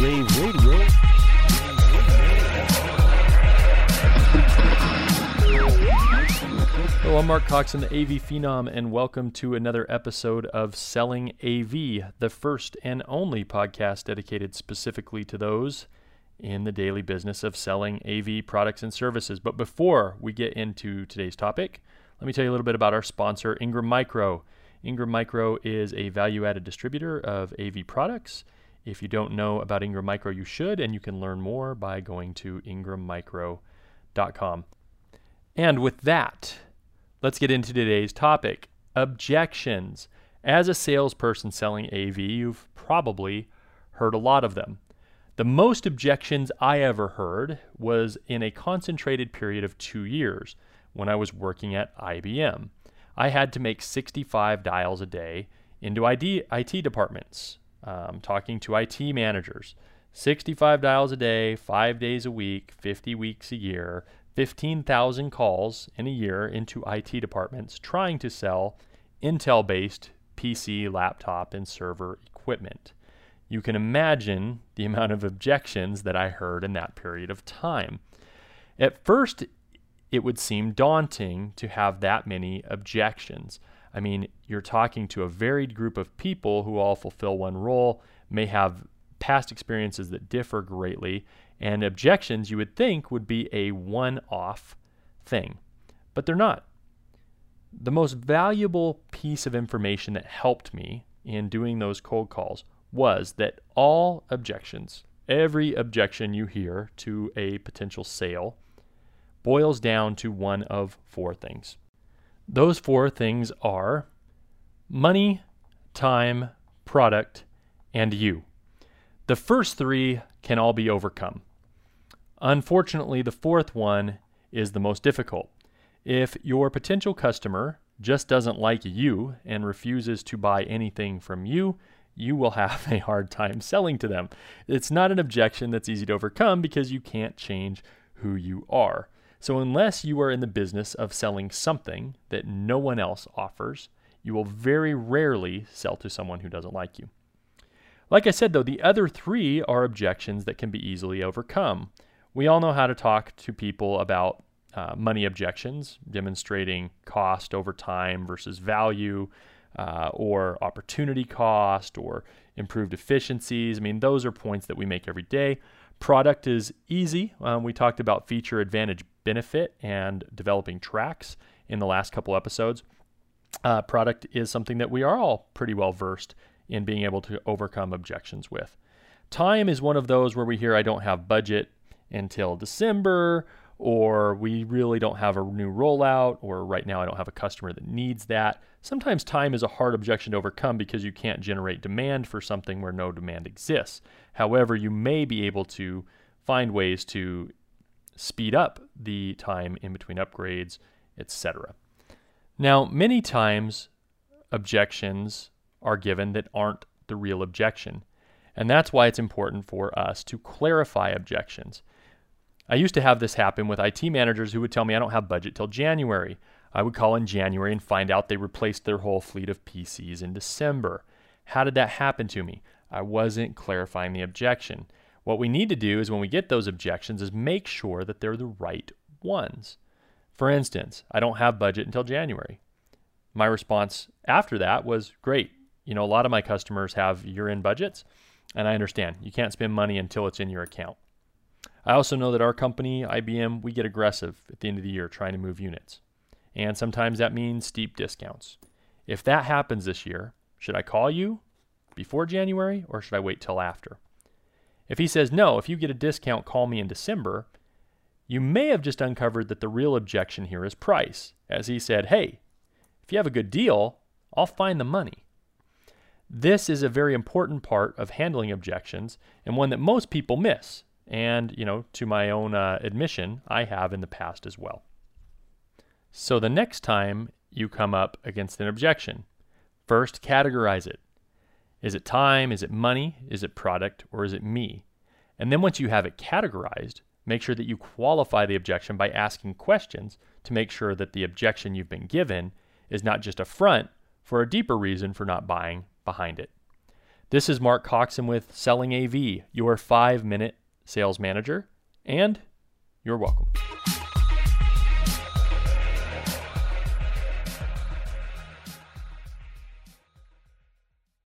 Wave Radio. Hello, I'm Mark Coxon, the AV Phenom, and welcome to another episode of Selling AV, the first and only podcast dedicated specifically to those in the daily business of selling AV products and services. But before we get into today's topic, let me tell you a little bit about our sponsor, Ingram Micro. Ingram Micro is a value added distributor of AV products. If you don't know about Ingram Micro, you should, and you can learn more by going to ingrammicro.com. And with that, let's get into today's topic objections. As a salesperson selling AV, you've probably heard a lot of them. The most objections I ever heard was in a concentrated period of two years when I was working at IBM. I had to make 65 dials a day into IT departments, um, talking to IT managers. 65 dials a day, five days a week, 50 weeks a year, 15,000 calls in a year into IT departments trying to sell Intel based PC, laptop, and server equipment. You can imagine the amount of objections that I heard in that period of time. At first, it would seem daunting to have that many objections. I mean, you're talking to a varied group of people who all fulfill one role, may have past experiences that differ greatly, and objections you would think would be a one off thing, but they're not. The most valuable piece of information that helped me in doing those cold calls was that all objections, every objection you hear to a potential sale, boils down to one of four things. Those four things are money, time, product, and you. The first three can all be overcome. Unfortunately, the fourth one is the most difficult. If your potential customer just doesn't like you and refuses to buy anything from you, you will have a hard time selling to them. It's not an objection that's easy to overcome because you can't change who you are. So, unless you are in the business of selling something that no one else offers, you will very rarely sell to someone who doesn't like you. Like I said, though, the other three are objections that can be easily overcome. We all know how to talk to people about uh, money objections, demonstrating cost over time versus value, uh, or opportunity cost, or improved efficiencies. I mean, those are points that we make every day. Product is easy. Um, we talked about feature advantage benefit and developing tracks in the last couple episodes. Uh, product is something that we are all pretty well versed in being able to overcome objections with. Time is one of those where we hear, I don't have budget until December, or we really don't have a new rollout, or right now I don't have a customer that needs that. Sometimes time is a hard objection to overcome because you can't generate demand for something where no demand exists. However, you may be able to find ways to speed up the time in between upgrades, etc. Now, many times objections are given that aren't the real objection. And that's why it's important for us to clarify objections. I used to have this happen with IT managers who would tell me I don't have budget till January. I would call in January and find out they replaced their whole fleet of PCs in December. How did that happen to me? I wasn't clarifying the objection. What we need to do is when we get those objections is make sure that they're the right ones. For instance, I don't have budget until January. My response after that was great. You know, a lot of my customers have year end budgets, and I understand you can't spend money until it's in your account. I also know that our company, IBM, we get aggressive at the end of the year trying to move units. And sometimes that means steep discounts. If that happens this year, should I call you before January or should I wait till after? If he says no, if you get a discount, call me in December, you may have just uncovered that the real objection here is price. As he said, hey, if you have a good deal, I'll find the money. This is a very important part of handling objections and one that most people miss. And, you know, to my own uh, admission, I have in the past as well. So the next time you come up against an objection, first categorize it. Is it time? Is it money? Is it product? Or is it me? And then once you have it categorized, make sure that you qualify the objection by asking questions to make sure that the objection you've been given is not just a front for a deeper reason for not buying behind it. This is Mark Coxon with Selling AV, your five minute sales manager, and you're welcome.